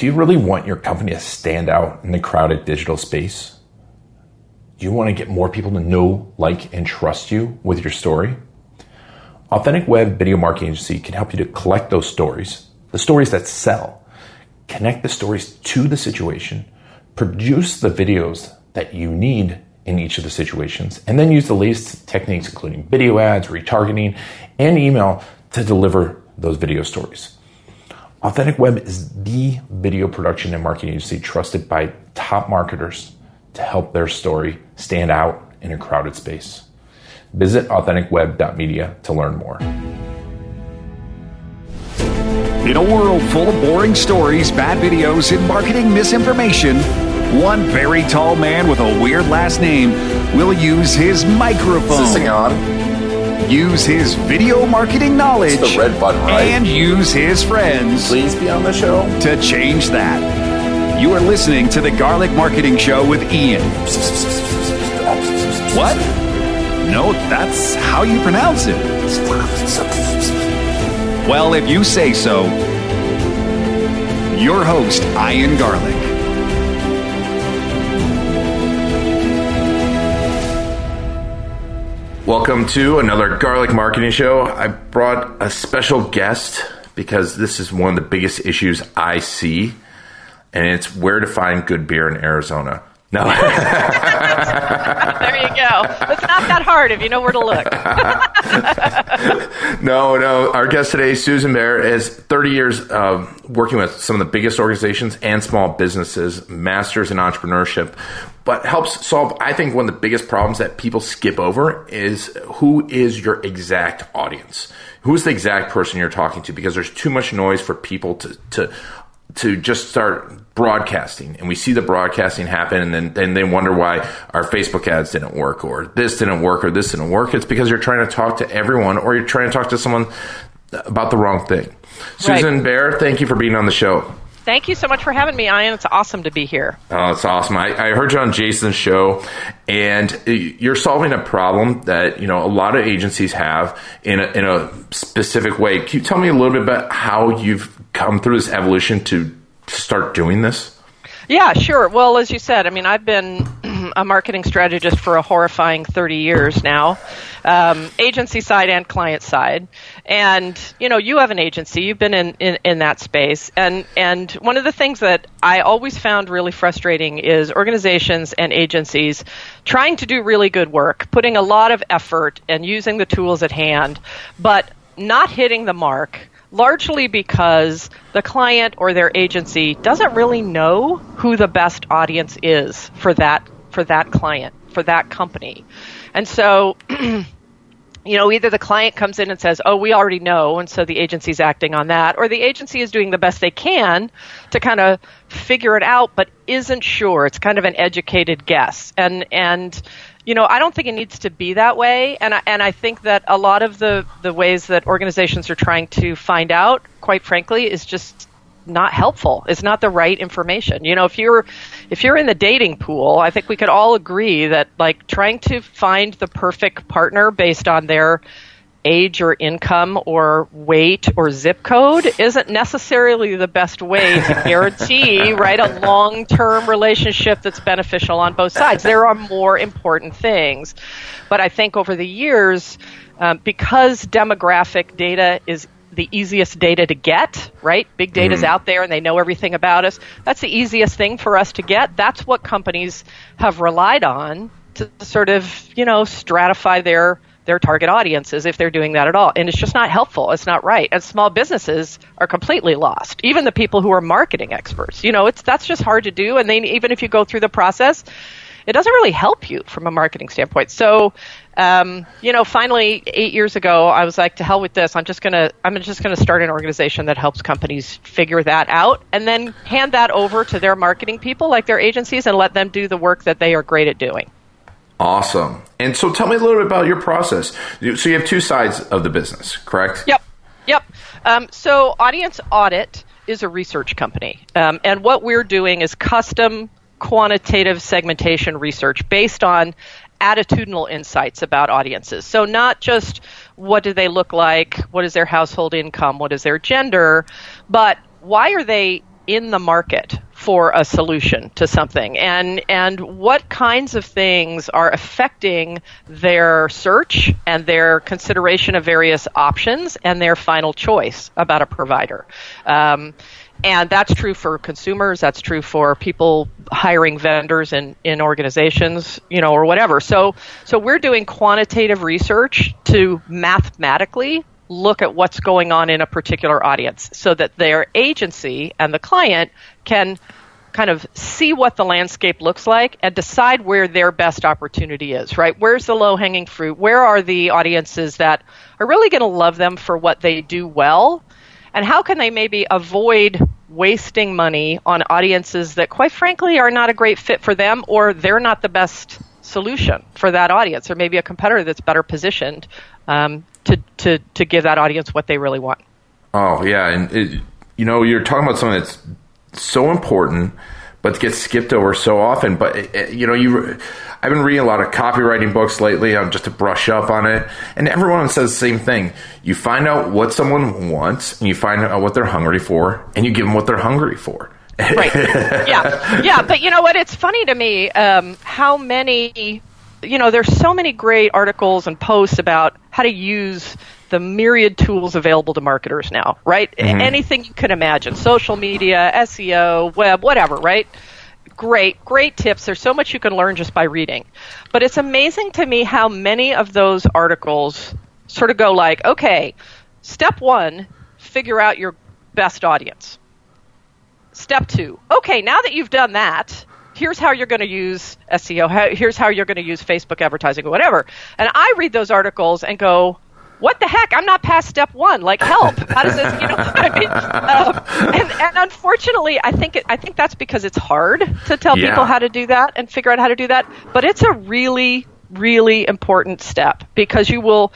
Do you really want your company to stand out in the crowded digital space? Do you want to get more people to know, like, and trust you with your story? Authentic Web Video Marketing Agency can help you to collect those stories, the stories that sell, connect the stories to the situation, produce the videos that you need in each of the situations, and then use the latest techniques, including video ads, retargeting, and email to deliver those video stories. Authentic Web is the video production and marketing agency trusted by top marketers to help their story stand out in a crowded space. Visit authenticweb.media to learn more. In a world full of boring stories, bad videos, and marketing misinformation, one very tall man with a weird last name will use his microphone. Is this thing on? Use his video marketing knowledge. It's the red button, right? And use his friends Please be on the show. to change that. You are listening to the Garlic Marketing Show with Ian. What? No, that's how you pronounce it. Well, if you say so, your host, Ian Garlic. Welcome to another Garlic Marketing Show. I brought a special guest because this is one of the biggest issues I see, and it's where to find good beer in Arizona. No, go. It's not that hard if you know where to look. no, no. Our guest today, Susan Baier, is 30 years of working with some of the biggest organizations and small businesses, masters in entrepreneurship, but helps solve, I think, one of the biggest problems that people skip over is who is your exact audience? Who's the exact person you're talking to? Because there's too much noise for people to, to to just start broadcasting and we see the broadcasting happen and then and they wonder why our Facebook ads didn't work or this didn't work or this didn't work. It's because you're trying to talk to everyone or you're trying to talk to someone about the wrong thing. Susan Baier, thank you for being on the show. Thank you so much for having me, Ian. It's awesome to be here. Oh, it's awesome. I, I heard you on Jason's show, and you're solving a problem that you know a lot of agencies have in a, in a specific way. Can you tell me a little bit about how you've come through this evolution to start doing this? Yeah, sure. Well, as you said, I mean, I've been a marketing strategist for a horrifying 30 years now, um, agency side and client side. And, you know, you have an agency, you've been in, in, in that space. And, and one of the things that I always found really frustrating is organizations and agencies trying to do really good work, putting a lot of effort and using the tools at hand, but not hitting the mark largely because the client or their agency doesn't really know who the best audience is for that for that client for that company. And so you know either the client comes in and says oh we already know and so the agency's acting on that or the agency is doing the best they can to kind of figure it out but isn't sure. It's kind of an educated guess. And and you know, I don't think it needs to be that way, and I, and I think that a lot of the the ways that organizations are trying to find out, quite frankly, is just not helpful. It's not the right information. You know, if you're if you're in the dating pool, I think we could all agree that like trying to find the perfect partner based on their age or income or weight or zip code isn't necessarily the best way to guarantee right a long-term relationship that's beneficial on both sides there are more important things but i think over the years um, because demographic data is the easiest data to get, right? Big data is mm. out there and they know everything about us. That's the easiest thing for us to get. That's what companies have relied on to sort of, you know, stratify their their target audiences if they're doing that at all. And it's just not helpful. It's not right. And small businesses are completely lost. Even the people who are marketing experts. You know, it's that's just hard to do. And then even if you go through the process, it doesn't really help you from a marketing standpoint. So, um, you know, finally, eight years ago, I was like, to hell with this. I'm just gonna, I'm just gonna start an organization that helps companies figure that out, and then hand that over to their marketing people, like their agencies, and let them do the work that they are great at doing. Awesome. And so tell me a little bit about your process. So you have two sides of the business, correct? Yep. Yep. Um, so Audience Audit is a research company. Um, and what we're doing is custom quantitative segmentation research based on attitudinal insights about audiences. So not just what do they look like, what is their household income, what is their gender, but why are they in the market for a solution to something. And and what kinds of things are affecting their search and their consideration of various options and their final choice about a provider? Um, and that's true for consumers that's true for people hiring vendors in, in organizations you know or whatever. So so we're doing quantitative research to mathematically look at what's going on in a particular audience so that their agency and the client can kind of see what the landscape looks like and decide where their best opportunity is, right? Where's the low hanging fruit? Where are the audiences that are really going to love them for what they do well? And how can they maybe avoid wasting money on audiences that, quite frankly, are not a great fit for them or they're not the best solution for that audience, or maybe a competitor that's better positioned um, to, to, to give that audience what they really want. Oh, yeah. And, it, you know, you're talking about something that's so important, but gets skipped over so often. But, you know, you. I've been reading a lot of copywriting books lately um, just to brush up on it. And everyone says the same thing. You find out what someone wants and you find out what they're hungry for and you give them what they're hungry for. right. Yeah. Yeah. But you know what? It's funny to me um, how many you know, there's so many great articles and posts about how to use the myriad tools available to marketers now, right? Mm-hmm. Anything you can imagine social media, SEO, web, whatever, right? Great, great tips. There's so much you can learn just by reading. But it's amazing to me how many of those articles sort of go like, okay, step one, figure out your best audience. Step two, okay, now that you've done that, here's how you're going to use SEO, here's how you're going to use Facebook advertising or whatever. And I read those articles and go, what the heck? I'm not past step one. Like, help! How does this? You know what I mean? Um, and, and, unfortunately, I think it, I think that's because it's hard to tell yeah. people how to do that and figure out how to do that. But it's a really, really important step because you will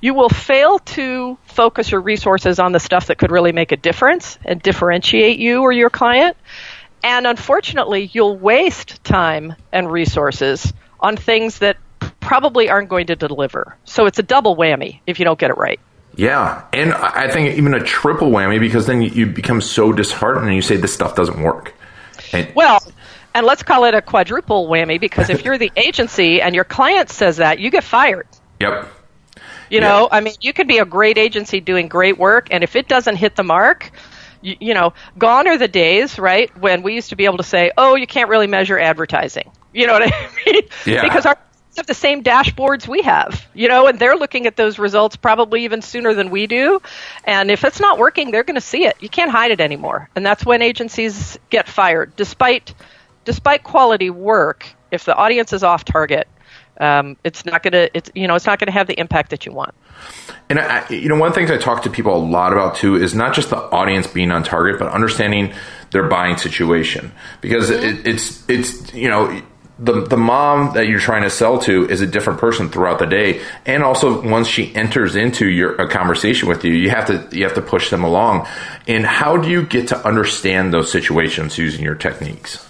you will fail to focus your resources on the stuff that could really make a difference and differentiate you or your client. And unfortunately, you'll waste time and resources on things that probably aren't going to deliver. So it's a double whammy if you don't get it right. Yeah, and I think even a triple whammy because then you become so disheartened and you say this stuff doesn't work. And well, and let's call it a quadruple whammy because if you're the agency and your client says that, you get fired. Yep. You know, I mean, you could be a great agency doing great work, and if it doesn't hit the mark, you, you know, gone are the days, right, when we used to be able to say, oh, you can't really measure advertising. You know what I mean? Yeah. because our have the same dashboards we have, you know, and they're looking at those results probably even sooner than we do. And if it's not working, they're going to see it. You can't hide it anymore. And that's when agencies get fired, despite despite quality work. If the audience is off target, um, it's not going to it's you know it's not going to have the impact that you want. And I, you know, one of the things I talk to people a lot about too is not just the audience being on target, but understanding their buying situation because mm-hmm. it, it's it's you know the the mom that you're trying to sell to is a different person throughout the day, and also once she enters into your a conversation with you, you have to you have to push them along. And how do you get to understand those situations using your techniques?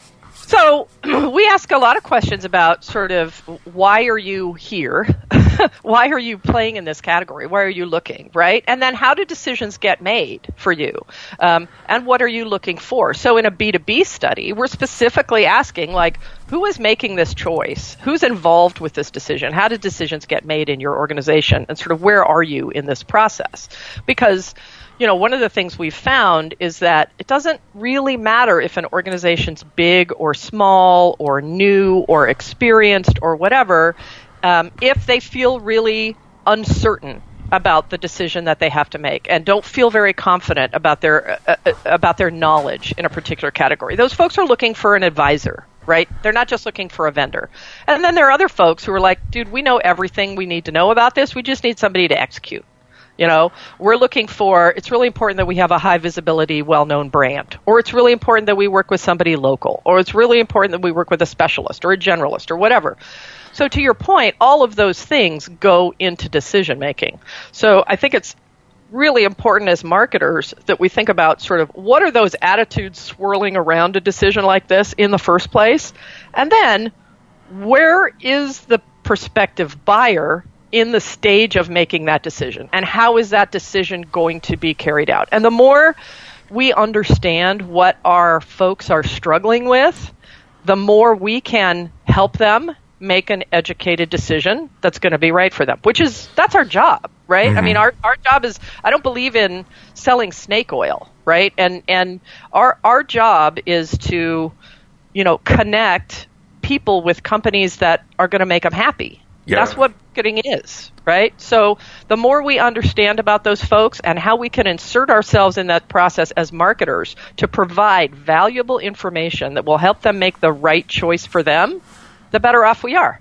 So we ask a lot of questions about sort of why are you here? why are you playing in this category? Why are you looking, right? And then how do decisions get made for you? Um, and what are you looking for? So in a B2B study, we're specifically asking, like, who is making this choice? Who's involved with this decision? How do decisions get made in your organization? And sort of where are you in this process? Because you know, one of the things we've found is that it doesn't really matter if an organization's big or small or new or experienced or whatever, um, if they feel really uncertain about the decision that they have to make and don't feel very confident about their uh, uh, about their knowledge in a particular category. Those folks are looking for an advisor, right? They're not just looking for a vendor. And then there are other folks who are like, dude, we know everything we need to know about this. We just need somebody to execute. You know, we're looking for, it's really important that we have a high visibility, well known brand, or it's really important that we work with somebody local, or it's really important that we work with a specialist or a generalist or whatever. So, to your point, all of those things go into decision making. So, I think it's really important as marketers that we think about sort of what are those attitudes swirling around a decision like this in the first place? And then, where is the prospective buyer in the stage of making that decision and how is that decision going to be carried out and the more we understand what our folks are struggling with, the more we can help them make an educated decision that's going to be right for them, which is that's our job, right? Mm-hmm. I mean, our, our job is I don't believe in selling snake oil, right? And and our our job is to you know connect people with companies that are going to make them happy. Yeah. That's what marketing is, right? So the more we understand about those folks and how we can insert ourselves in that process as marketers to provide valuable information that will help them make the right choice for them, the better off we are.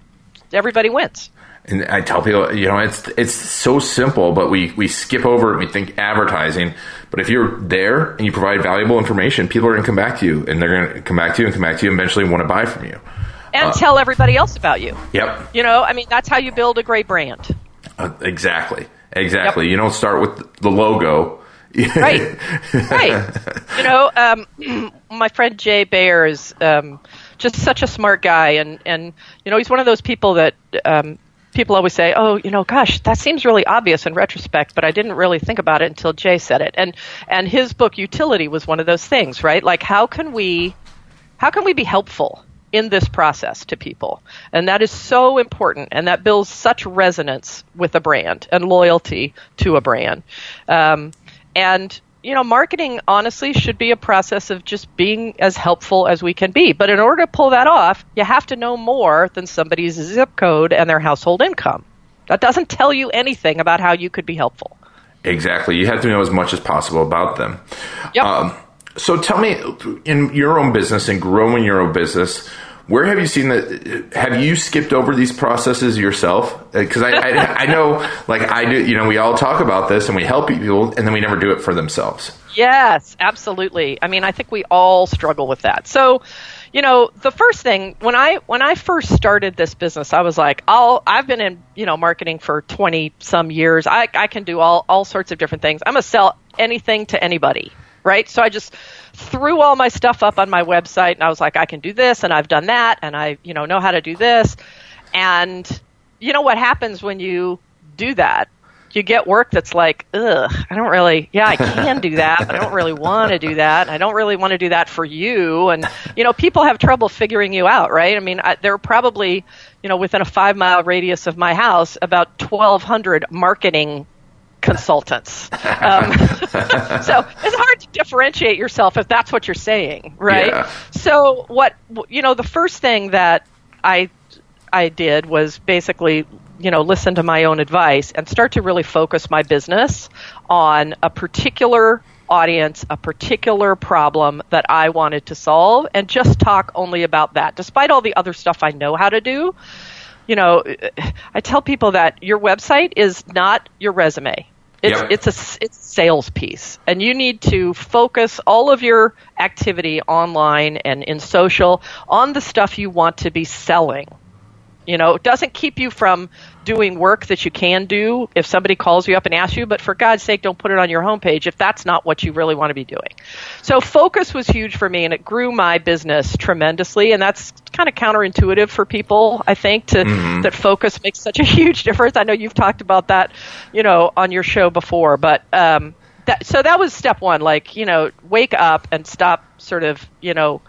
Everybody wins. And I tell people, you know, it's it's so simple, but we, we skip over it. We think advertising, but if you're there and you provide valuable information, people are going to come back to you, and they're going to come back to you and come back to you, and eventually want to buy from you, and uh, tell everybody else about you. Yep. You know, I mean, that's how you build a great brand. Uh, exactly. Exactly. Yep. You don't start with the logo. right. Right. You know, um, my friend Jay Baer is. Um, just such a smart guy, and and you know he's one of those people that um, people always say, "Oh, you know, gosh, that seems really obvious in retrospect, but I didn't really think about it until Jay said it." And and his book Youtility was one of those things, right? Like how can we how can we be helpful in this process to people? And that is so important and that builds such resonance with a brand and loyalty to a brand. Um, and you know, marketing honestly should be a process of just being as helpful as we can be. But in order to pull that off, you have to know more than somebody's zip code and their household income. That doesn't tell you anything about how you could be helpful. Exactly. You have to know as much as possible about them. Yep. Um, so tell me, in your own business and growing your own business, where have you seen that? Have you skipped over these processes yourself? Because uh, I, I, I, know, like I do, you know, we all talk about this and we help people, and then we never do it for themselves. Yes, absolutely. I mean, I think we all struggle with that. So, you know, the first thing when I when I first started this business, I was like, I'll I've been in you know marketing for twenty some years. I I can do all all sorts of different things. I'm gonna sell anything to anybody, right? So I just threw all my stuff up on my website and I was like, I can do this and I've done that and I, you know, know how to do this. And you know what happens when you do that? You get work that's like, ugh, I don't really, yeah, I can do that, but I don't really want to do that. I don't really want to do that for you. And, you know, people have trouble figuring you out, right? I mean, I, there are probably, you know, within a five mile radius of my house, about 1,200 marketing consultants. Um, so it's hard to differentiate yourself if that's what you're saying, right? Yeah. So what you know, the first thing that I I did was basically you know listen to my own advice and start to really focus my business on a particular audience a particular problem that I wanted to solve and just talk only about that despite all the other stuff I know how to do you know, I tell people that your website is not your resume. It's yep. it's a it's a sales piece, and you need to focus all of your activity online and in social on the stuff you want to be selling. You know, it doesn't keep you from doing work that you can do if somebody calls you up and asks you, but for God's sake, don't put it on your homepage if that's not what you really want to be doing. So focus was huge for me and it grew my business tremendously and that's kind of counterintuitive for people, I think, to mm-hmm. that focus makes such a huge difference. I know you've talked about that, you know, on your show before, but um that, so that was step one, like, you know, wake up and stop sort of, you know,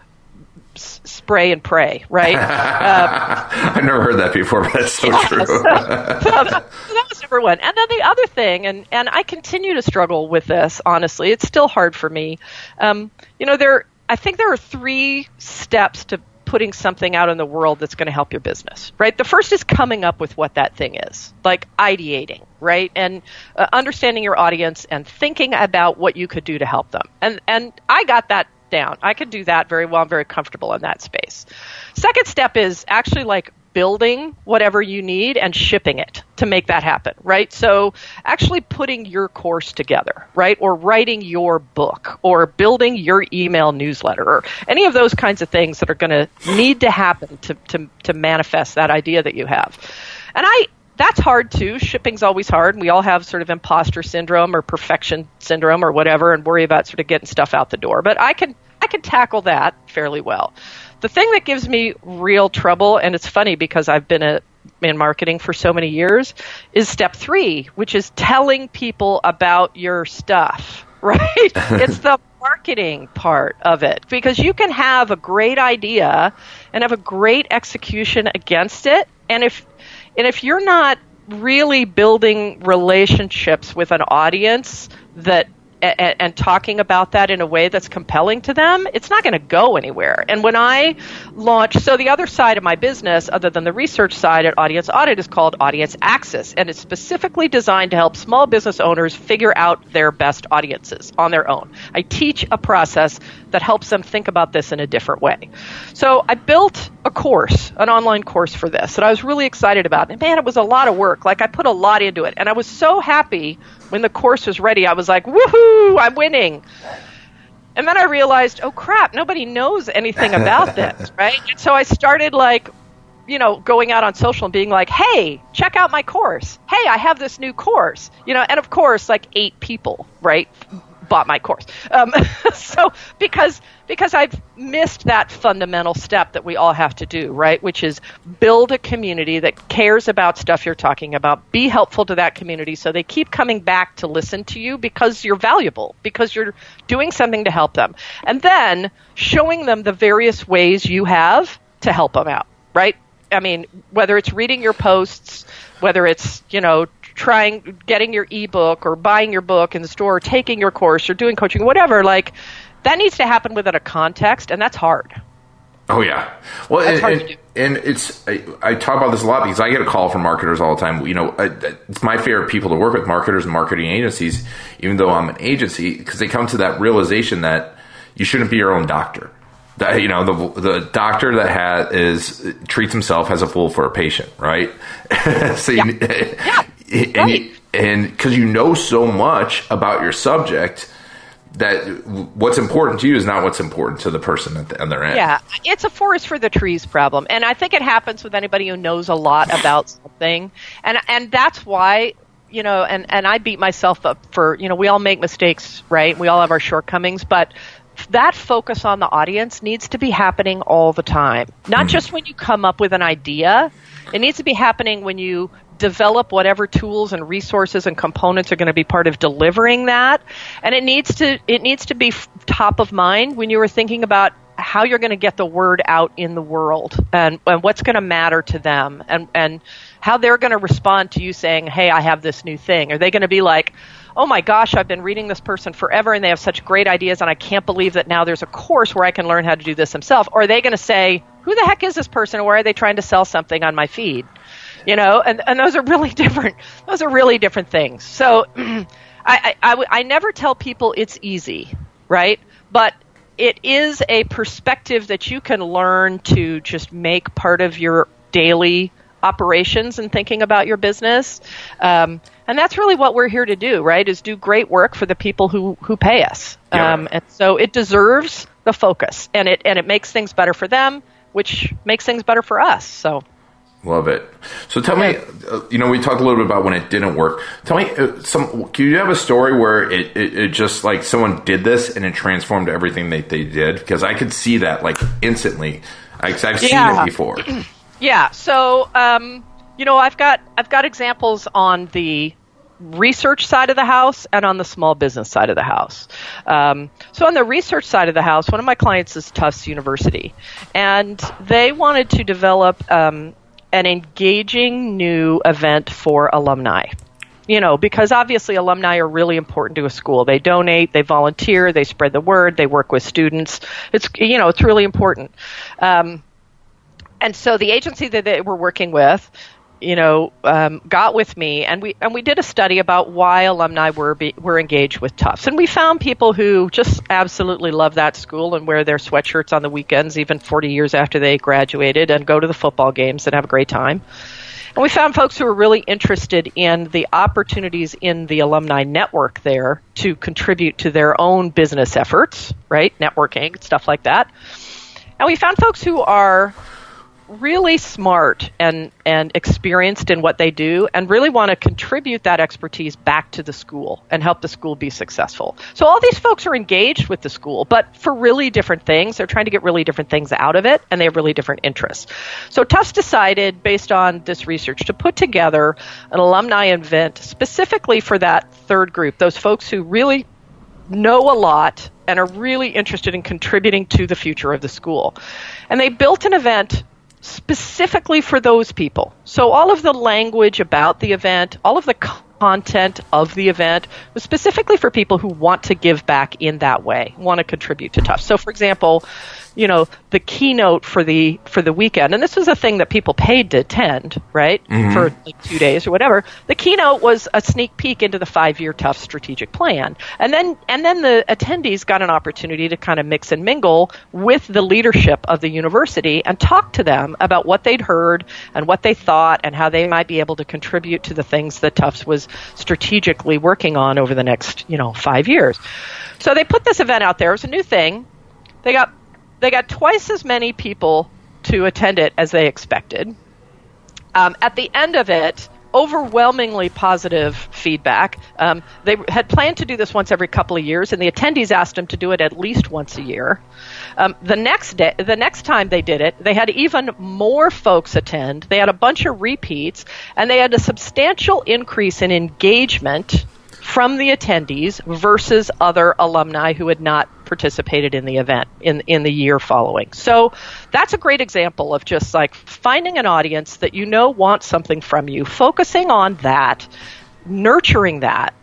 spray and pray, right? Um, I've never heard that before, but that's so yeah, true. so, so, that, so that was number one. And then the other thing, and, and I continue to struggle with this, honestly, it's still hard for me. Um, you know, there, I think there are three steps to putting something out in the world that's going to help your business, right? The first is coming up with what that thing is, like ideating, right? And uh, understanding your audience and thinking about what you could do to help them. And and I got that down. I can do that very well. I'm very comfortable in that space. Second step is actually like building whatever you need and shipping it to make that happen, right? So actually putting your course together, right? Or writing your book or building your email newsletter or any of those kinds of things that are going to need to happen to, to, to manifest that idea that you have. And I, that's hard too. Shipping's always hard. And We all have sort of imposter syndrome or perfection syndrome or whatever and worry about sort of getting stuff out the door. But I can I can tackle that fairly well. The thing that gives me real trouble, and it's funny because I've been a, in marketing for so many years, is step three, which is telling people about your stuff. Right? it's the marketing part of it because you can have a great idea and have a great execution against it and if and if you're not really building relationships with an audience that and, and, talking about that in a way that's compelling to them, it's not going to go anywhere. And when I launch, so the other side of my business, other than the research side at Audience Audit, is called Audience Access, and it's specifically designed to help small business owners figure out their best audiences on their own. I teach a process that helps them think about this in a different way. So I built a course, an online course for this that I was really excited about. And man, it was a lot of work. Like I put a lot into it, and I was so happy when the course was ready, I was like, woohoo, I'm winning. And then I realized, oh crap, nobody knows anything about this, right? And so I started like, you know, going out on social and being like, hey, check out my course. Hey, I have this new course. You know, and of course, like eight people, right, bought my course. Um, so because because I've missed that fundamental step that we all have to do, right? Which is build a community that cares about stuff you're talking about. Be helpful to that community so they keep coming back to listen to you because you're valuable, because you're doing something to help them. And then showing them the various ways you have to help them out, right? I mean, whether it's reading your posts, whether it's, you know, trying getting your ebook or buying your book in the store or taking your course or doing coaching whatever like that needs to happen within a context and that's hard. Oh yeah. Well and, and, and, it's I, I, talk about this a lot because i get a call from marketers all the time. You know I, it's my favorite people to work with marketers and marketing agencies even though i'm an agency because they come to that realization that you shouldn't be your own doctor. That you know the the doctor that has is treats himself as a fool for a patient, right? so yeah. You, yeah right. and because you know so much about your subject that what's important to you is not what's important to the person at the other end. Yeah, it's a forest for the trees problem, and I think it happens with anybody who knows a lot about something, and and that's why you know, and and I beat myself up for you know we all make mistakes, right? We all have our shortcomings, but that focus on the audience needs to be happening all the time, not mm-hmm. just when you come up with an idea. It needs to be happening when you develop whatever tools and resources and components are going to be part of delivering that and it needs to it needs to be top of mind when you are thinking about how you're going to get the word out in the world and, and what's going to matter to them and and how they're going to respond to you saying hey I have this new thing are they going to be like oh my gosh, I've been reading this person forever and they have such great ideas and I can't believe that now there's a course where I can learn how to do this themselves? Or are they going to say, who the heck is this person? Or why are they trying to sell something on my feed? You know, and, and those are really different. Those are really different things. So I, I, I, I never tell people it's easy, right? But it is a perspective that you can learn to just make part of your daily operations and thinking about your business. Um, and that's really what we're here to do, right? Is do great work for the people who, who pay us. Yeah. Um, and so it deserves the focus and it, and it makes things better for them, which makes things better for us. So Love it. So tell me, uh, you know, we talked a little bit about when it didn't work. Tell me, uh, some. Can you have a story where it, it, it, just like someone did this and it transformed everything that they did? Because I could see that like instantly. I, I've seen yeah. it before. yeah. So, um, you know, I've got I've got examples on the research side of the house and on the small business side of the house. Um, so on the research side of the house, one of my clients is Tufts University, and they wanted to develop um, an engaging new event for alumni. You know, because obviously alumni are really important to a school. They donate, they volunteer, they spread the word, they work with students. It's you know, it's really important. Um, and so the agency that they were working with you know, um, got with me, and we and we did a study about why alumni were be, were engaged with Tufts, and we found people who just absolutely love that school and wear their sweatshirts on the weekends, even 40 years after they graduated, and go to the football games and have a great time. And we found folks who were really interested in the opportunities in the alumni network there to contribute to their own business efforts, right? Networking, stuff like that. And we found folks who are really smart and, and experienced in what they do and really want to contribute that expertise back to the school and help the school be successful. So all these folks are engaged with the school, but for really different things. They're trying to get really different things out of it and they have really different interests. So Tufts decided, based on this research, to put together an alumni event specifically for that third group, those folks who really know a lot and are really interested in contributing to the future of the school. And they built an event specifically for those people. So all of the language about the event, all of the content of the event was specifically for people who want to give back in that way, want to contribute to Tufts. So, for example, you know, the keynote for the for the weekend, and this was a thing that people paid to attend, right, mm-hmm. for like two days or whatever. The keynote was a sneak peek into the five year Tufts strategic plan, and then and then the attendees got an opportunity to kind of mix and mingle with the leadership of the university and talk to them about what they'd heard and what they thought and how they might be able to contribute to the things that Tufts was strategically working on over the next you know five years. So they put this event out there. It was a new thing. They got they got twice as many people to attend it as they expected. Um, at the end of it, overwhelmingly positive feedback. Um, they had planned to do this once every couple of years, and the attendees asked them to do it at least once a year. Um, the next day, the next time they did it, they had even more folks attend. They had a bunch of repeats, and they had a substantial increase in engagement from the attendees versus other alumni who had not participated in the event in in the year following. So that's a great example of just like finding an audience that you know wants something from you, focusing on that, nurturing that,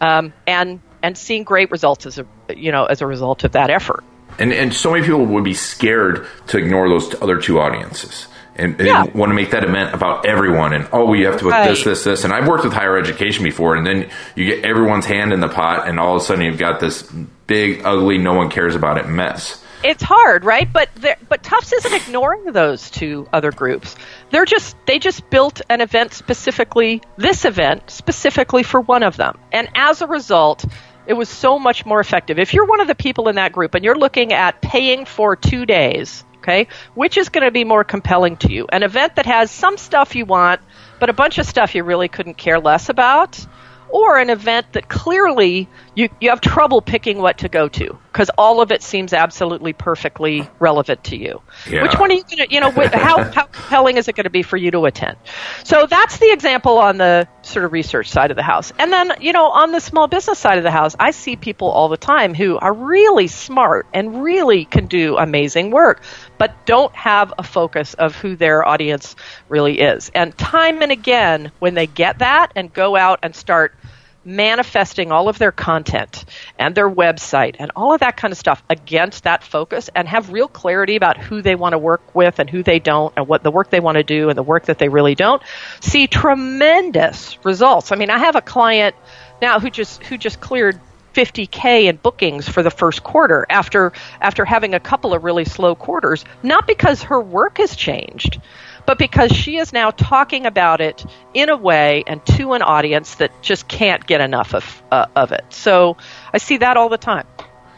um, and and seeing great results as a you know as a result of that effort. And and so many people would be scared to ignore those other two audiences and, and yeah. want to make that event about everyone and oh you have to put right. this this this and I've worked with higher education before and then you get everyone's hand in the pot and all of a sudden you've got this big ugly no one cares about it mess. It's hard, right? But but Tufts isn't ignoring those two other groups. They're just they just built an event specifically this event specifically for one of them. And as a result, it was so much more effective. If you're one of the people in that group and you're looking at paying for 2 days Okay? Which is going to be more compelling to you? An event that has some stuff you want, but a bunch of stuff you really couldn't care less about? Or an event that clearly you, you have trouble picking what to go to because all of it seems absolutely perfectly relevant to you. Yeah. Which one are you going to, you know, how, how compelling is it going to be for you to attend? So that's the example on the sort of research side of the house. And then, you know, on the small business side of the house, I see people all the time who are really smart and really can do amazing work, but don't have a focus of who their audience really is. And time and again, when they get that and go out and start manifesting all of their content and their website and all of that kind of stuff against that focus and have real clarity about who they want to work with and who they don't and what the work they want to do and the work that they really don't see tremendous results. I mean, I have a client now who just who just cleared 50k in bookings for the first quarter after after having a couple of really slow quarters not because her work has changed but because she is now talking about it in a way and to an audience that just can't get enough of uh, of it. So I see that all the time.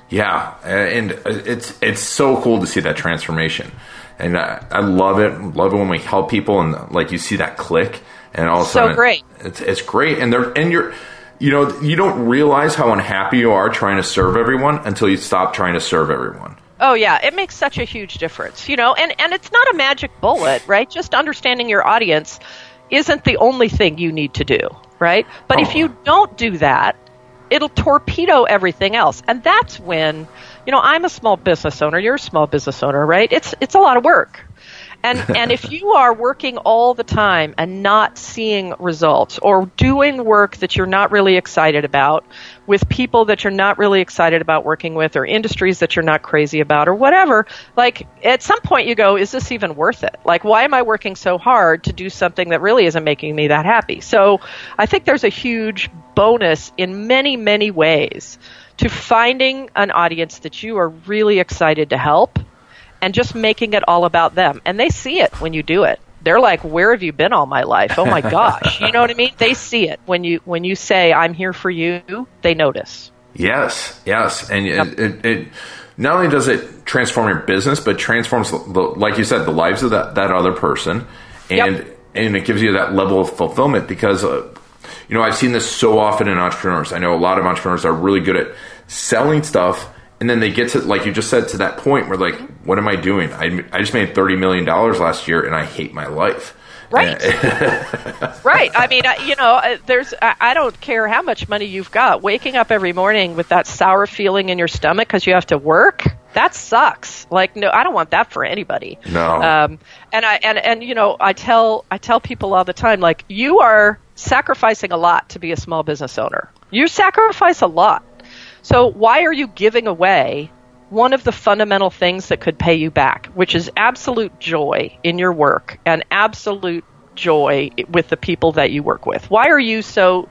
Yeah, and it's it's so cool to see that transformation, and I, I love it. Love it when we help people and like you see that click, and all of a sudden, so great. It's it's great, and they're and you're you know you don't realize how unhappy you are trying to serve everyone until you stop trying to serve everyone. Oh yeah, it makes such a huge difference, you know, and and it's not a magic bullet, right? Just understanding your audience isn't the only thing you need to do, right? But oh. if you don't do that, it'll torpedo everything else. And that's when, you know, I'm a small business owner, you're a small business owner, right? It's it's a lot of work. And and if you are working all the time and not seeing results or doing work that you're not really excited about with people that you're not really excited about working with or industries that you're not crazy about or whatever, like at some point you go, is this even worth it? Like why am I working so hard to do something that really isn't making me that happy? So I think there's a huge bonus in many, many ways to finding an audience that you are really excited to help and just making it all about them. And they see it when you do it. They're like, "Where have you been all my life? Oh my gosh!" you know what I mean? They see it when you when you say, "I'm here for you." They notice. Yes, yes, and yep. it, it, it, not only does it transform your business, but transforms, the, like you said, the lives of that that other person, and yep. and it gives you that level of fulfillment because. Uh, you know, I've seen this so often in entrepreneurs. I know a lot of entrepreneurs are really good at selling stuff and then they get to like you just said to that point where like, what am I doing? I I just made thirty million dollars last year, and I hate my life. Right. right. I mean, I, you know, uh, there's, I, I don't care how much money you've got. Waking up every morning with that sour feeling in your stomach because you have to work, that sucks. Like, no, I don't want that for anybody. No. Um, and I, and, and, you know, I tell, I tell people all the time, like, you are sacrificing a lot to be a small business owner. You sacrifice a lot. So why are you giving away one of the fundamental things that could pay you back, which is absolute joy in your work and absolute joy with the people that you work with. Why are you so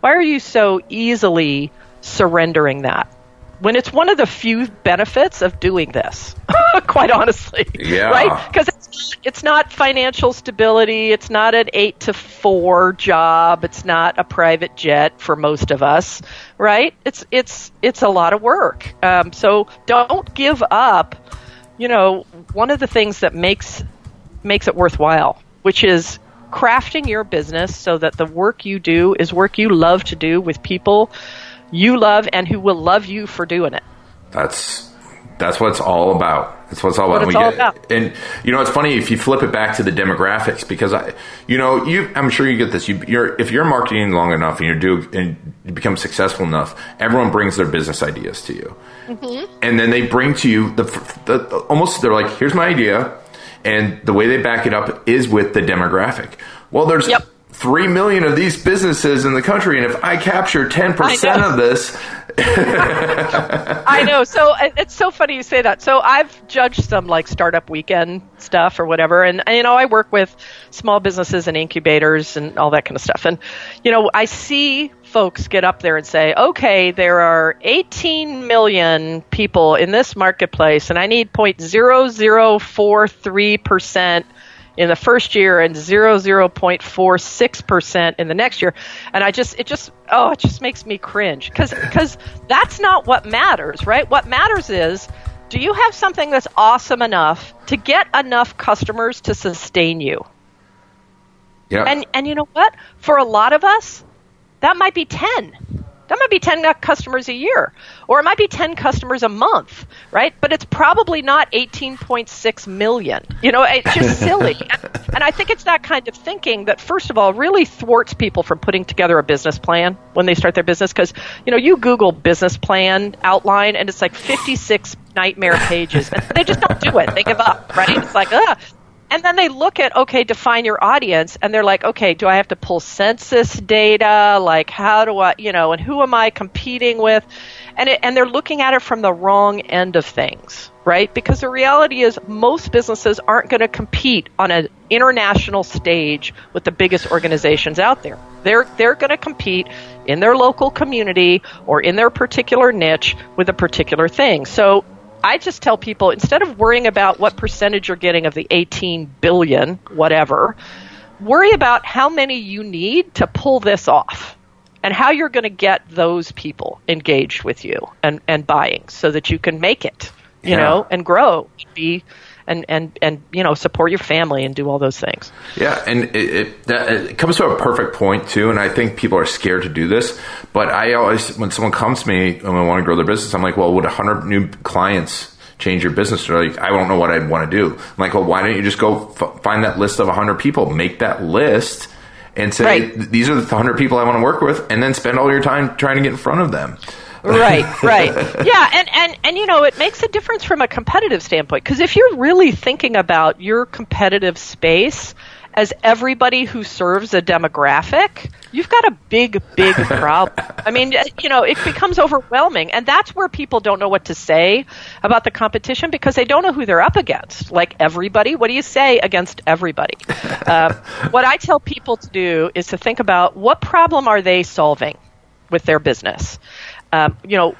why are you so easily surrendering that? When it's one of the few benefits of doing this, quite honestly. Yeah. Right? Because it's, it's not financial stability. It's not an eight to four job. It's not a private jet for most of us right? It's it's it's a lot of work. Um, so don't give up. You know, one of the things that makes makes it worthwhile, which is crafting your business so that the work you do is work you love to do with people you love and who will love you for doing it. That's that's what it's all about. That's what it's all what about. It's all get, about. And you know, it's funny if you flip it back to the demographics because I, you know, you, I'm sure you get this. You, are if you're marketing long enough and you do and you become successful enough, everyone brings their business ideas to you, mm-hmm. and then they bring to you the, the, the almost they're like, here's my idea, and the way they back it up is with the demographic. Well, there's yep. 3 million of these businesses in the country and if i capture 10% of this i know. So it's so funny you say that. So i've judged some like startup weekend stuff or whatever and you know i work with small businesses and incubators and all that kind of stuff. And you know i see folks get up there and say okay there are 18 million people in this marketplace and i need 0.0043% in the first year and 00.46% in the next year. And I just, it just, oh, it just makes me cringe because that's not what matters, right? What matters is do you have something that's awesome enough to get enough customers to sustain you? Yeah. And and you know what? For a lot of us, that might be 10. That might be 10 customers a year, or it might be 10 customers a month, right? But it's probably not 18.6 million. You know, it's just silly. and, and I think it's that kind of thinking that, first of all, really thwarts people from putting together a business plan when they start their business. Because, you know, you Google business plan outline, and it's like 56 nightmare pages. And they just don't do it. They give up, right? It's like, ugh. And then they look at, okay, define your audience, and they're like, okay, do I have to pull census data? Like, how do I, you know, and who am I competing with? And, it, and they're looking at it from the wrong end of things, right? Because the reality is most businesses aren't going to compete on an international stage with the biggest organizations out there. They're, they're going to compete in their local community or in their particular niche with a particular thing. So I just tell people instead of worrying about what percentage you're getting of the 18 billion, whatever, worry about how many you need to pull this off and how you're going to get those people engaged with you and, and buying so that you can make it, you yeah. know, and grow, be and and and you know support your family and do all those things. Yeah, and it, it, that, it comes to a perfect point too. And I think people are scared to do this, but I always when someone comes to me and I want to grow their business, I'm like, well, would hundred new clients change your business? They're like, I don't know what I'd want to do. I'm like, well, why don't you just go f- find that list of hundred people, make that list. And say right. these are the hundred people I want to work with, and then spend all your time trying to get in front of them right, right. Yeah, and, and, and you know, it makes a difference from a competitive standpoint because if you're really thinking about your competitive space as everybody who serves a demographic, you've got a big, big problem. I mean, you know, it becomes overwhelming. And that's where people don't know what to say about the competition because they don't know who they're up against. Like everybody, what do you say against everybody? Uh, what I tell people to do is to think about what problem are they solving with their business? Um, you know,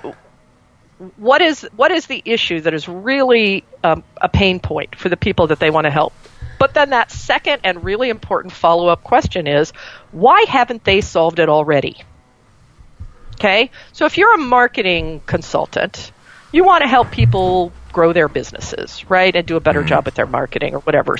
what is what is the issue that is really um, a pain point for the people that they want to help? But then that second and really important follow up question is, why haven't they solved it already? Okay, so if you're a marketing consultant, you want to help people grow their businesses, right? And do a better mm-hmm. job with their marketing or whatever.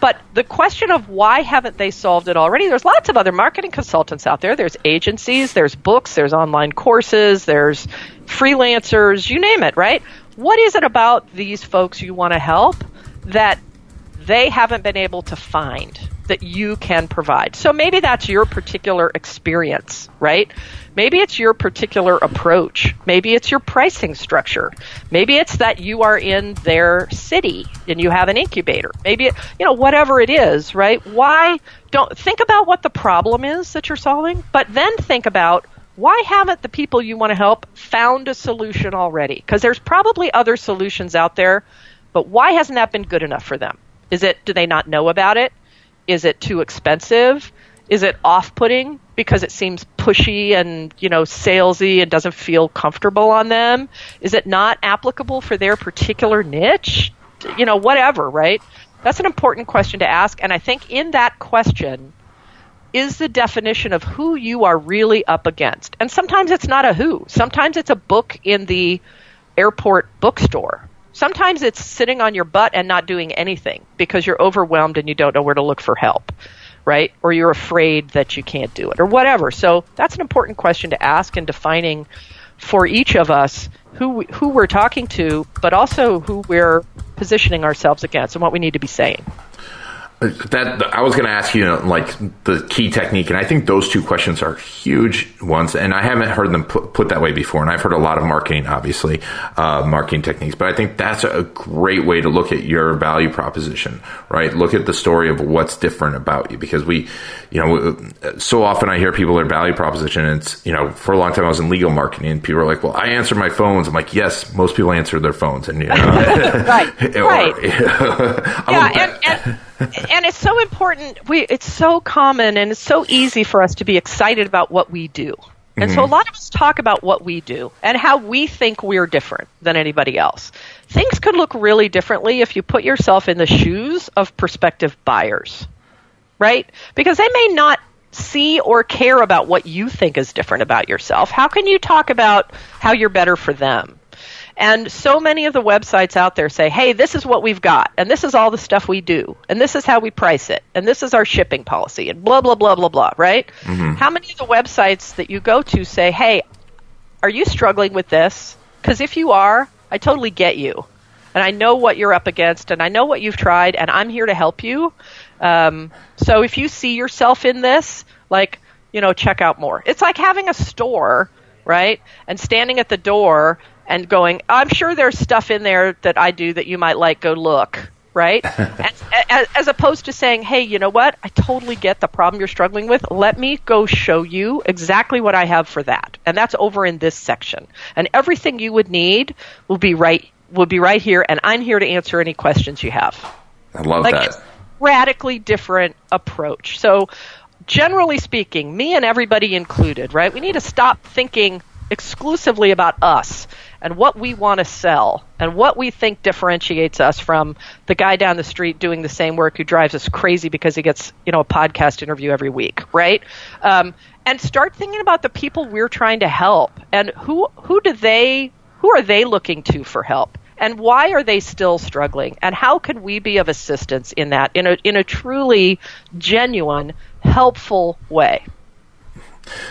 But the question of why haven't they solved it already? There's lots of other marketing consultants out there. There's agencies, there's books, there's online courses, there's freelancers, you name it, right? What is it about these folks you want to help that they haven't been able to find that you can provide? So maybe that's your particular experience, right? Maybe it's your particular approach. Maybe it's your pricing structure. Maybe it's that you are in their city and you have an incubator. Maybe, it, you know, whatever it is, right? Why don't think about what the problem is that you're solving, but then think about why haven't the people you want to help found a solution already? Because there's probably other solutions out there, but why hasn't that been good enough for them? Is it, do they not know about it? Is it too expensive? Is it off putting because it seems pushy and, you know, salesy and doesn't feel comfortable on them? Is it not applicable for their particular niche? You know, whatever, right? That's an important question to ask. And I think in that question is the definition of who you are really up against. And sometimes it's not a who, sometimes it's a book in the airport bookstore. Sometimes it's sitting on your butt and not doing anything because you're overwhelmed and you don't know where to look for help right? Or you're afraid that you can't do it, or whatever. So that's an important question to ask in defining for each of us who who we're talking to, but also who we're positioning ourselves against and what we need to be saying. That I was going to ask you, know, like the key technique, and I think those two questions are huge ones. And I haven't heard them put, put that way before. And I've heard a lot of marketing, obviously, uh, marketing techniques. But I think that's a great way to look at your value proposition, right? Look at the story of what's different about you, because we, you know, so often I hear people their value proposition. And it's, you know, for a long time I was in legal marketing, and people are like, "Well, I answer my phones." I'm like, "Yes, most people answer their phones," and you know, right, or, right, yeah, and, and and it's so important. We it's so common and it's so easy for us to be excited about what we do. And mm-hmm. so a mm-hmm. lot of us talk about what we do and how we think we're different than anybody else. Things could look really differently if you put yourself in the shoes of prospective buyers. Right? Because they may not see or care about what you think is different about yourself. How can you talk about how you're better for them? And so many of the websites out there say, hey, this is what we've got, and this is all the stuff we do, and this is how we price it, and this is our shipping policy, and blah, blah, blah, blah, blah, right? Mm-hmm. How many of the websites that you go to say, hey, are you struggling with this? Because if you are, I totally get you. And I know what you're up against, and I know what you've tried, and I'm here to help you. Um, so if you see yourself in this, like, you know, check out more. It's like having a store, right? And standing at the door and going, I'm sure there's stuff in there that I do that you might like. Go look, right? as, as, as, opposed to saying, hey, you know what? I totally get the problem you're struggling with. Let me go show you exactly what I have for that, and that's over in this section. And everything you would need will be right will be right here, and I'm here to answer any questions you have. I love like, that. radically different approach. So generally speaking, me and everybody included, right? We need to stop thinking exclusively about us and what we want to sell and what we think differentiates us from the guy down the street doing the same work who drives us crazy because he gets you know a podcast interview every week, right? Um, and start thinking about the people we're trying to help and who who do they who are they looking to for help? And why are they still struggling? And how can we be of assistance in that in a in a truly genuine helpful way?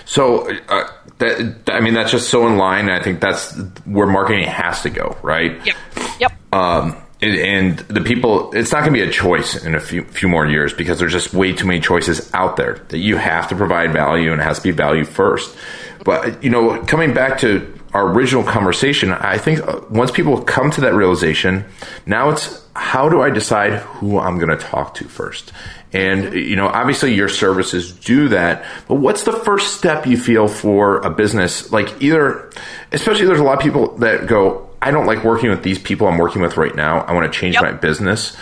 So uh, that I mean that's just so in line. I think that's where marketing has to go, right? Yep. Yep. Um, and the people, it's not going to be a choice in a few few more years because there's just way too many choices out there that you have to provide value and it has to be value first. But you know, coming back to our original conversation, I think uh, once people come to that realization, now it's how do I decide who I'm going to talk to first? And, you know, obviously your services do that, but what's the first step you feel for a business? Like either, especially there's a lot of people that go, I don't like working with these people I'm working with right now. I want to change yep. my business.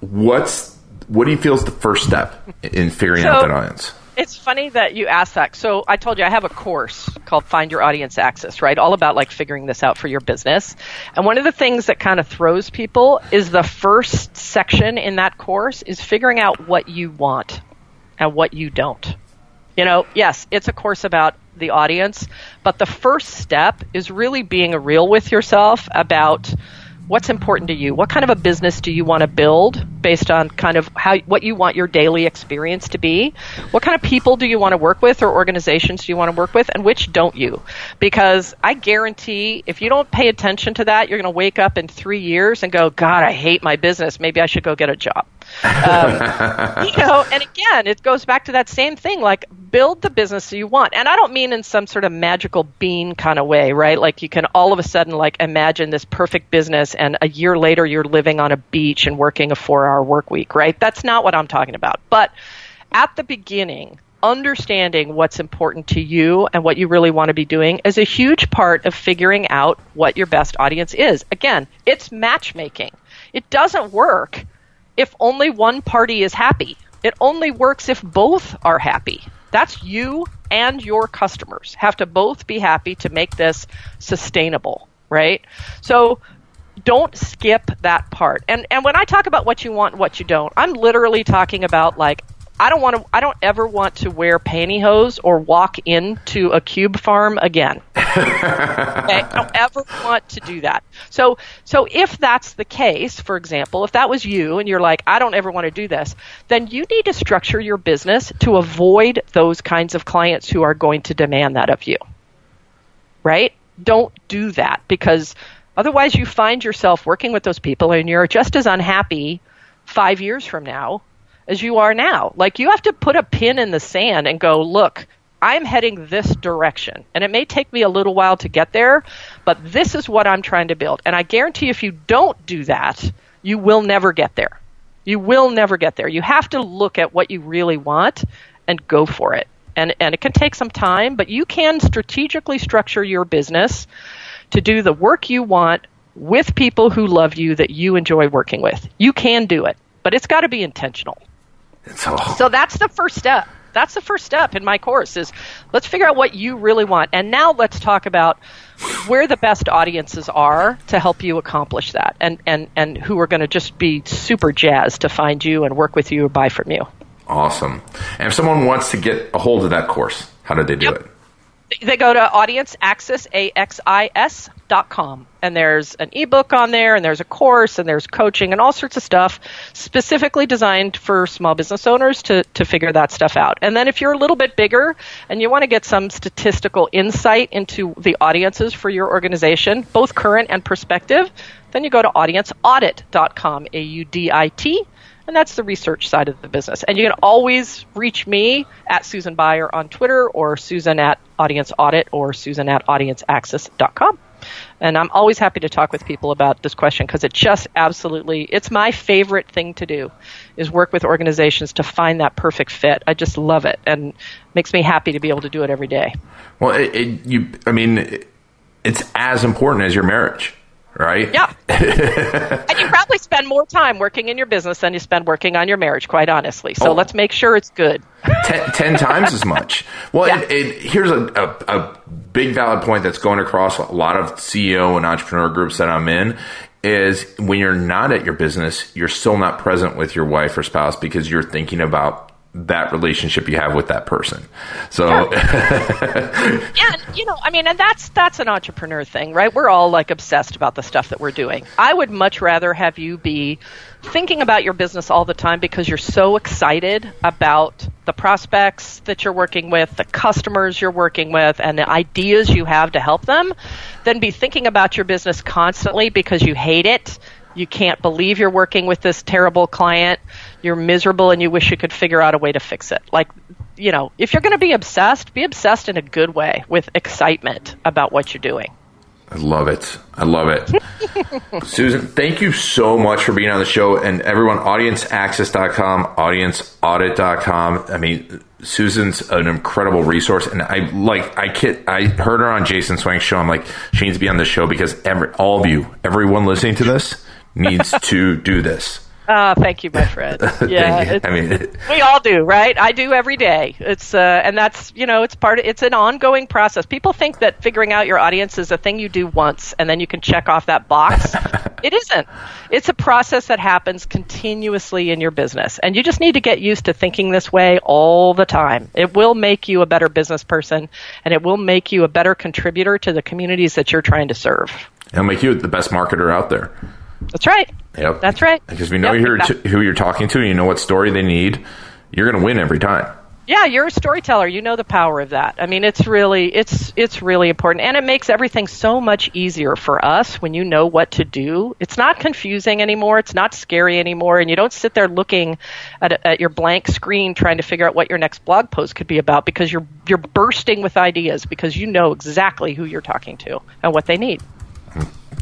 What's, what do you feel is the first step in figuring so, out that audience? It's funny that you asked that. So I told you I have a course called Find Your Audience Axis, right? All about like figuring this out for your business. And one of the things that kind of throws people is the first section in that course is figuring out what you want and what you don't. You know, yes, it's a course about the audience, but the first step is really being real with yourself about What's important to you? What kind of a business do you want to build based on kind of how what you want your daily experience to be? What kind of people do you want to work with or organizations do you want to work with and which don't you? Because I guarantee if you don't pay attention to that, you're going to wake up in 3 years and go, "God, I hate my business. Maybe I should go get a job." Um, you know, and again, it goes back to that same thing like build the business you want. And I don't mean in some sort of magical bean kind of way, right? Like you can all of a sudden like imagine this perfect business and a year later you're living on a beach and working a 4-hour work week, right? That's not what I'm talking about. But at the beginning, understanding what's important to you and what you really want to be doing is a huge part of figuring out what your best audience is. Again, it's matchmaking. It doesn't work if only one party is happy. It only works if both are happy. That's you and your customers have to both be happy to make this sustainable, right? So don't skip that part. And and when I talk about what you want and what you don't, I'm literally talking about like I don't want to. I don't ever want to wear pantyhose or walk into a cube farm again. Okay? I don't ever want to do that. So, so if that's the case, for example, if that was you and you're like, I don't ever want to do this, then you need to structure your business to avoid those kinds of clients who are going to demand that of you. Right? Don't do that because otherwise you find yourself working with those people and you're just as unhappy five years from now as you are now. Like you have to put a pin in the sand and go, look, I'm heading this direction. And it may take me a little while to get there, but this is what I'm trying to build. And I guarantee if you don't do that, you will never get there. You will never get there. You have to look at what you really want and go for it. And, and it can take some time, but you can strategically structure your business to do the work you want with people who love you that you enjoy working with. You can do it, but it's got to be intentional. So, so that's the first step. That's the first step in my course is let's figure out what you really want. And now let's talk about where the best audiences are to help you accomplish that and, and, and who are going to just be super jazzed to find you and work with you or buy from you. Awesome. And if someone wants to get a hold of that course, how do they do yep. it? they go to audienceaxis.com and there's an ebook on there and there's a course and there's coaching and all sorts of stuff specifically designed for small business owners to, to figure that stuff out. And then if you're a little bit bigger and you want to get some statistical insight into the audiences for your organization, both current and prospective, then you go to audienceaudit.com, A U D I T and that's the research side of the business. And you can always reach me at Susan Baier on Twitter or Susan at Audience Audit or Susan at AudienceAxis.com. And I'm always happy to talk with people about this question because it just absolutely, it's my favorite thing to do is work with organizations to find that perfect fit. I just love it and makes me happy to be able to do it every day. Well, it, it, you, I mean, it's as important as your marriage right? Yeah. and you probably spend more time working in your business than you spend working on your marriage, quite honestly. So oh. let's make sure it's good. ten, ten times as much. Well, yeah. it, it, here's a, a, a big valid point that's going across a lot of CEO and entrepreneur groups that I'm in is when you're not at your business, you're still not present with your wife or spouse because you're thinking about that relationship you have with that person. So yeah. yeah, you know, I mean, and that's that's an entrepreneur thing, right? We're all like obsessed about the stuff that we're doing. I would much rather have you be thinking about your business all the time because you're so excited about the prospects that you're working with, the customers you're working with, and the ideas you have to help them, than be thinking about your business constantly because you hate it you can't believe you're working with this terrible client, you're miserable and you wish you could figure out a way to fix it. Like, you know, if you're going to be obsessed, be obsessed in a good way with excitement about what you're doing. I love it. I love it. Susan, thank you so much for being on the show. And everyone, audienceaxis.com, audienceaudit.com. I mean, Susan's an incredible resource. And I like, I kid, I heard her on Jason Swenk's show. I'm like, she needs to be on the show because every, all of you, everyone listening to this, needs to do this. Oh, thank you, my friend. Yeah, I mean, it, we all do, right? I do every day. It's uh, and that's you know, it's part. Of, it's an ongoing process. People think that figuring out your audience is a thing you do once and then you can check off that box. it isn't. It's a process that happens continuously in your business, and you just need to get used to thinking this way all the time. It will make you a better business person, and it will make you a better contributor to the communities that you're trying to serve. It'll make you the best marketer out there. That's right. Yep. That's right. Because we know Yep, you're exactly. who you're talking to, and you know what story they need. You're going to win every time. Yeah, you're a storyteller. You know the power of that. I mean, it's really it's it's really important, and it makes everything so much easier for us when you know what to do. It's not confusing anymore. It's not scary anymore, and you don't sit there looking at, at your blank screen trying to figure out what your next blog post could be about because you're you're bursting with ideas because you know exactly who you're talking to and what they need.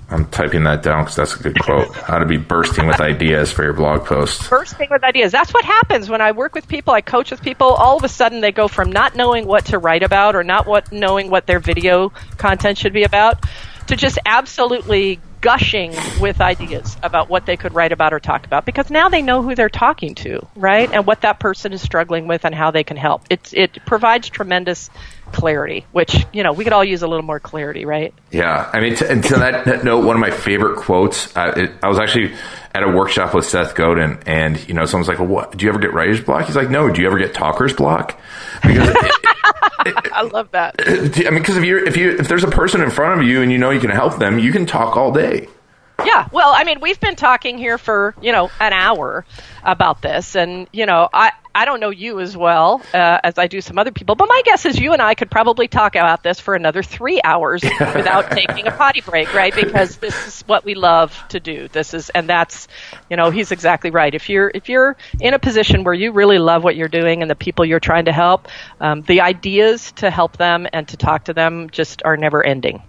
I'm typing that down because that's a good quote. How to be bursting with ideas for your blog post. bursting with ideas. That's what happens when I work with people, I coach with people. All of a sudden, they go from not knowing what to write about or not what knowing what their video content should be about to just absolutely gushing with ideas about what they could write about or talk about because now they know who they're talking to, right? And what that person is struggling with and how they can help. It's it provides tremendous clarity, which, you know, we could all use a little more clarity, right? Yeah, I mean, to, to that, that note, one of my favorite quotes. Uh, it, I was actually at a workshop with Seth Godin, and you know, someone's like, "Well, what? Do you ever get writer's block?" He's like, "No." Do you ever get talker's block? Because I love that. I mean, because if you if you if there's a person in front of you and you know you can help them, you can talk all day. Yeah, well, I mean, we've been talking here for you know an hour about this, and you know, I I don't know you as well uh, as I do some other people, but my guess is you and I could probably talk about this for another three hours without taking a potty break, right? Because this is what we love to do. This is, and that's, you know, he's exactly right. If you're if you're in a position where you really love what you're doing and the people you're trying to help, um, the ideas to help them and to talk to them just are never ending.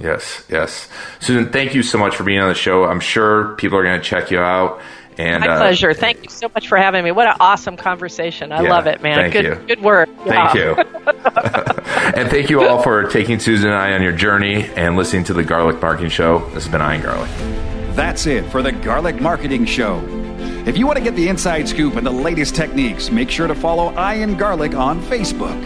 Yes, yes. Susan, thank you so much for being on the show. I'm sure people are going to check you out. And My uh, pleasure. Thank you so much for having me. What an awesome conversation. I Yeah, love it, man. thank good you. good work. Thank Yeah. you. and thank you all for taking Susan and I on your journey and listening to the Garlic Marketing Show. This has been Ian Garlic. That's it for the Garlic Marketing Show. If you want to get the inside scoop and the latest techniques, make sure to follow Ian Garlic on Facebook.